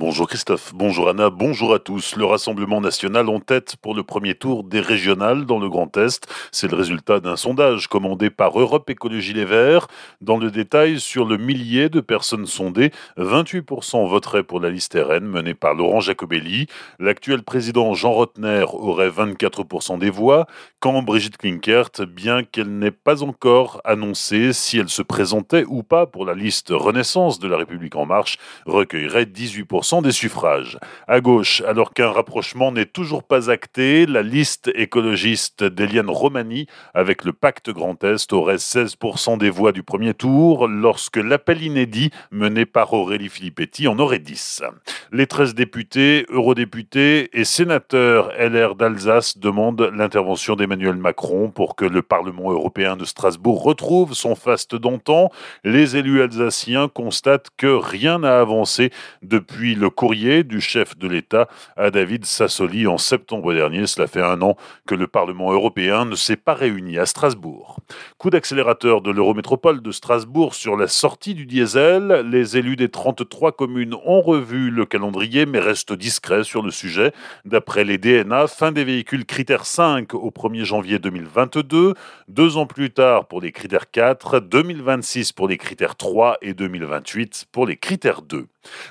Bonjour Christophe, bonjour Anna, bonjour à tous. Le Rassemblement national en tête pour le premier tour des régionales dans le Grand Est. C'est le résultat d'un sondage commandé par Europe Écologie Les Verts. Dans le détail, sur le millier de personnes sondées, 28% voteraient pour la liste RN menée par Laurent Jacobelli. L'actuel président Jean Rotner aurait 24% des voix, quand Brigitte Klinkert, bien qu'elle n'ait pas encore annoncé si elle se présentait ou pas pour la liste Renaissance de la République en marche, recueillerait 18% des suffrages. À gauche, alors qu'un rapprochement n'est toujours pas acté, la liste écologiste d'Eliane Romani avec le pacte Grand Est aurait 16% des voix du premier tour, lorsque l'appel inédit mené par Aurélie Filippetti en aurait 10. Les 13 députés, eurodéputés et sénateurs LR d'Alsace demandent l'intervention d'Emmanuel Macron pour que le Parlement européen de Strasbourg retrouve son faste d'antan. Les élus alsaciens constatent que rien n'a avancé depuis le courrier du chef de l'État à David Sassoli en septembre dernier. Cela fait un an que le Parlement européen ne s'est pas réuni à Strasbourg. Coup d'accélérateur de l'Eurométropole de Strasbourg sur la sortie du diesel. Les élus des 33 communes ont revu le calendrier mais restent discrets sur le sujet. D'après les DNA, fin des véhicules critères 5 au 1er janvier 2022, deux ans plus tard pour les critères 4, 2026 pour les critères 3 et 2028 pour les critères 2.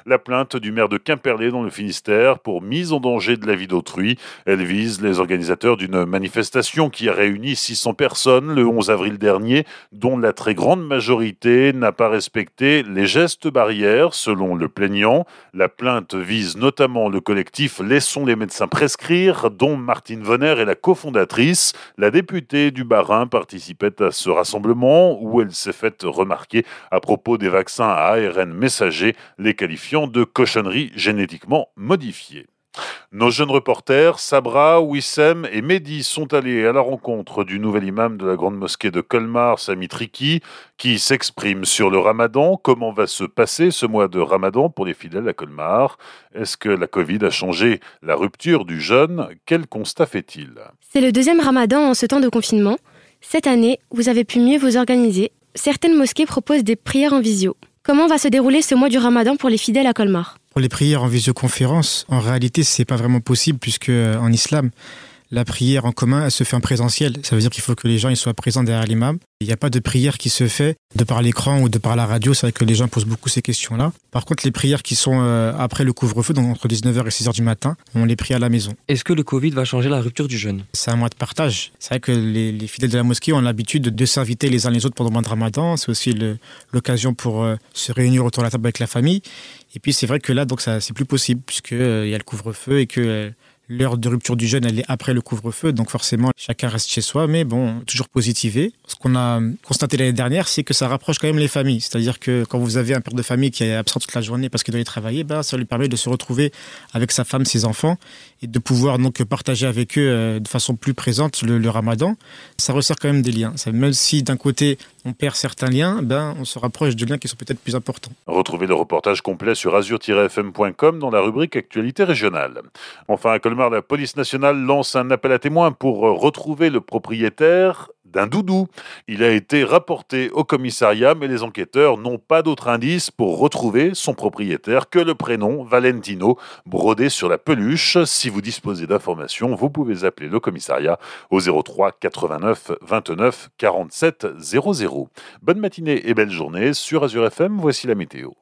La plainte du maire de Quimperlé dans le Finistère pour mise en danger de la vie d'autrui. Elle vise les organisateurs d'une manifestation qui a réuni 600 personnes le 11 avril dernier, dont la très grande majorité n'a pas respecté les gestes barrières, selon le plaignant. La plainte vise notamment le collectif Laissons les médecins prescrire, dont Martine Vonner est la cofondatrice. La députée du Bas-Rhin participait à ce rassemblement où elle s'est faite remarquer à propos des vaccins à ARN messager, qualifiant de cochonneries génétiquement modifiées. Nos jeunes reporters, Sabra, Wissem et Mehdi, sont allés à la rencontre du nouvel imam de la grande mosquée de Colmar, Sami Triki, qui s'exprime sur le ramadan. Comment va se passer ce mois de ramadan pour les fidèles à Colmar? Est-ce que la Covid a changé la rupture du jeûne? Quel constat fait-il? C'est le deuxième ramadan en ce temps de confinement. Cette année, vous avez pu mieux vous organiser. Certaines mosquées proposent des prières en visio. Comment va se dérouler ce mois du ramadan pour les fidèles à Colmar? Pour les prières en visioconférence, en réalité, c'est pas vraiment possible puisque euh, en islam, la prière en commun, elle se fait en présentiel. Ça veut dire qu'il faut que les gens ils soient présents derrière l'imam. Il n'y a pas de prière qui se fait de par l'écran ou de par la radio. C'est vrai que les gens posent beaucoup ces questions-là. Par contre, les prières qui sont euh, après le couvre-feu, donc entre 19h et 6h du matin, on les prie à la maison. Est-ce que le Covid va changer la rupture du jeûne? C'est un mois de partage. C'est vrai que les, fidèles de la mosquée ont l'habitude de s'inviter les uns les autres pendant le mois de ramadan. C'est aussi l'occasion pour euh, se réunir autour de la table avec la famille. Et puis c'est vrai que là, donc ça c'est plus possible puisqu'il euh, y a le couvre-feu et que L'heure de rupture du jeûne, elle est après le couvre-feu, donc forcément, chacun reste chez soi, mais bon, toujours positivé. Ce qu'on a constaté l'année dernière, c'est que ça rapproche quand même les familles. C'est-à-dire que quand vous avez un père de famille qui est absent toute la journée parce qu'il doit y travailler, ben, ça lui permet de se retrouver avec sa femme, ses enfants, et de pouvoir donc partager avec eux euh, de façon plus présente le, ramadan. Ça resserre quand même des liens. Même si d'un côté, on perd certains liens, ben, on se rapproche de liens qui sont peut-être plus importants. Retrouvez le reportage complet sur azur-fm.com dans la rubrique Actualité régionale. Enfin, à la police nationale lance un appel à témoins pour retrouver le propriétaire d'un doudou. Il a été rapporté au commissariat, mais les enquêteurs n'ont pas d'autre indice pour retrouver son propriétaire que le prénom Valentino brodé sur la peluche. Si vous disposez d'informations, vous pouvez appeler le commissariat au 03 89 29 47 00. Bonne matinée et belle journée sur Azure FM, voici la météo.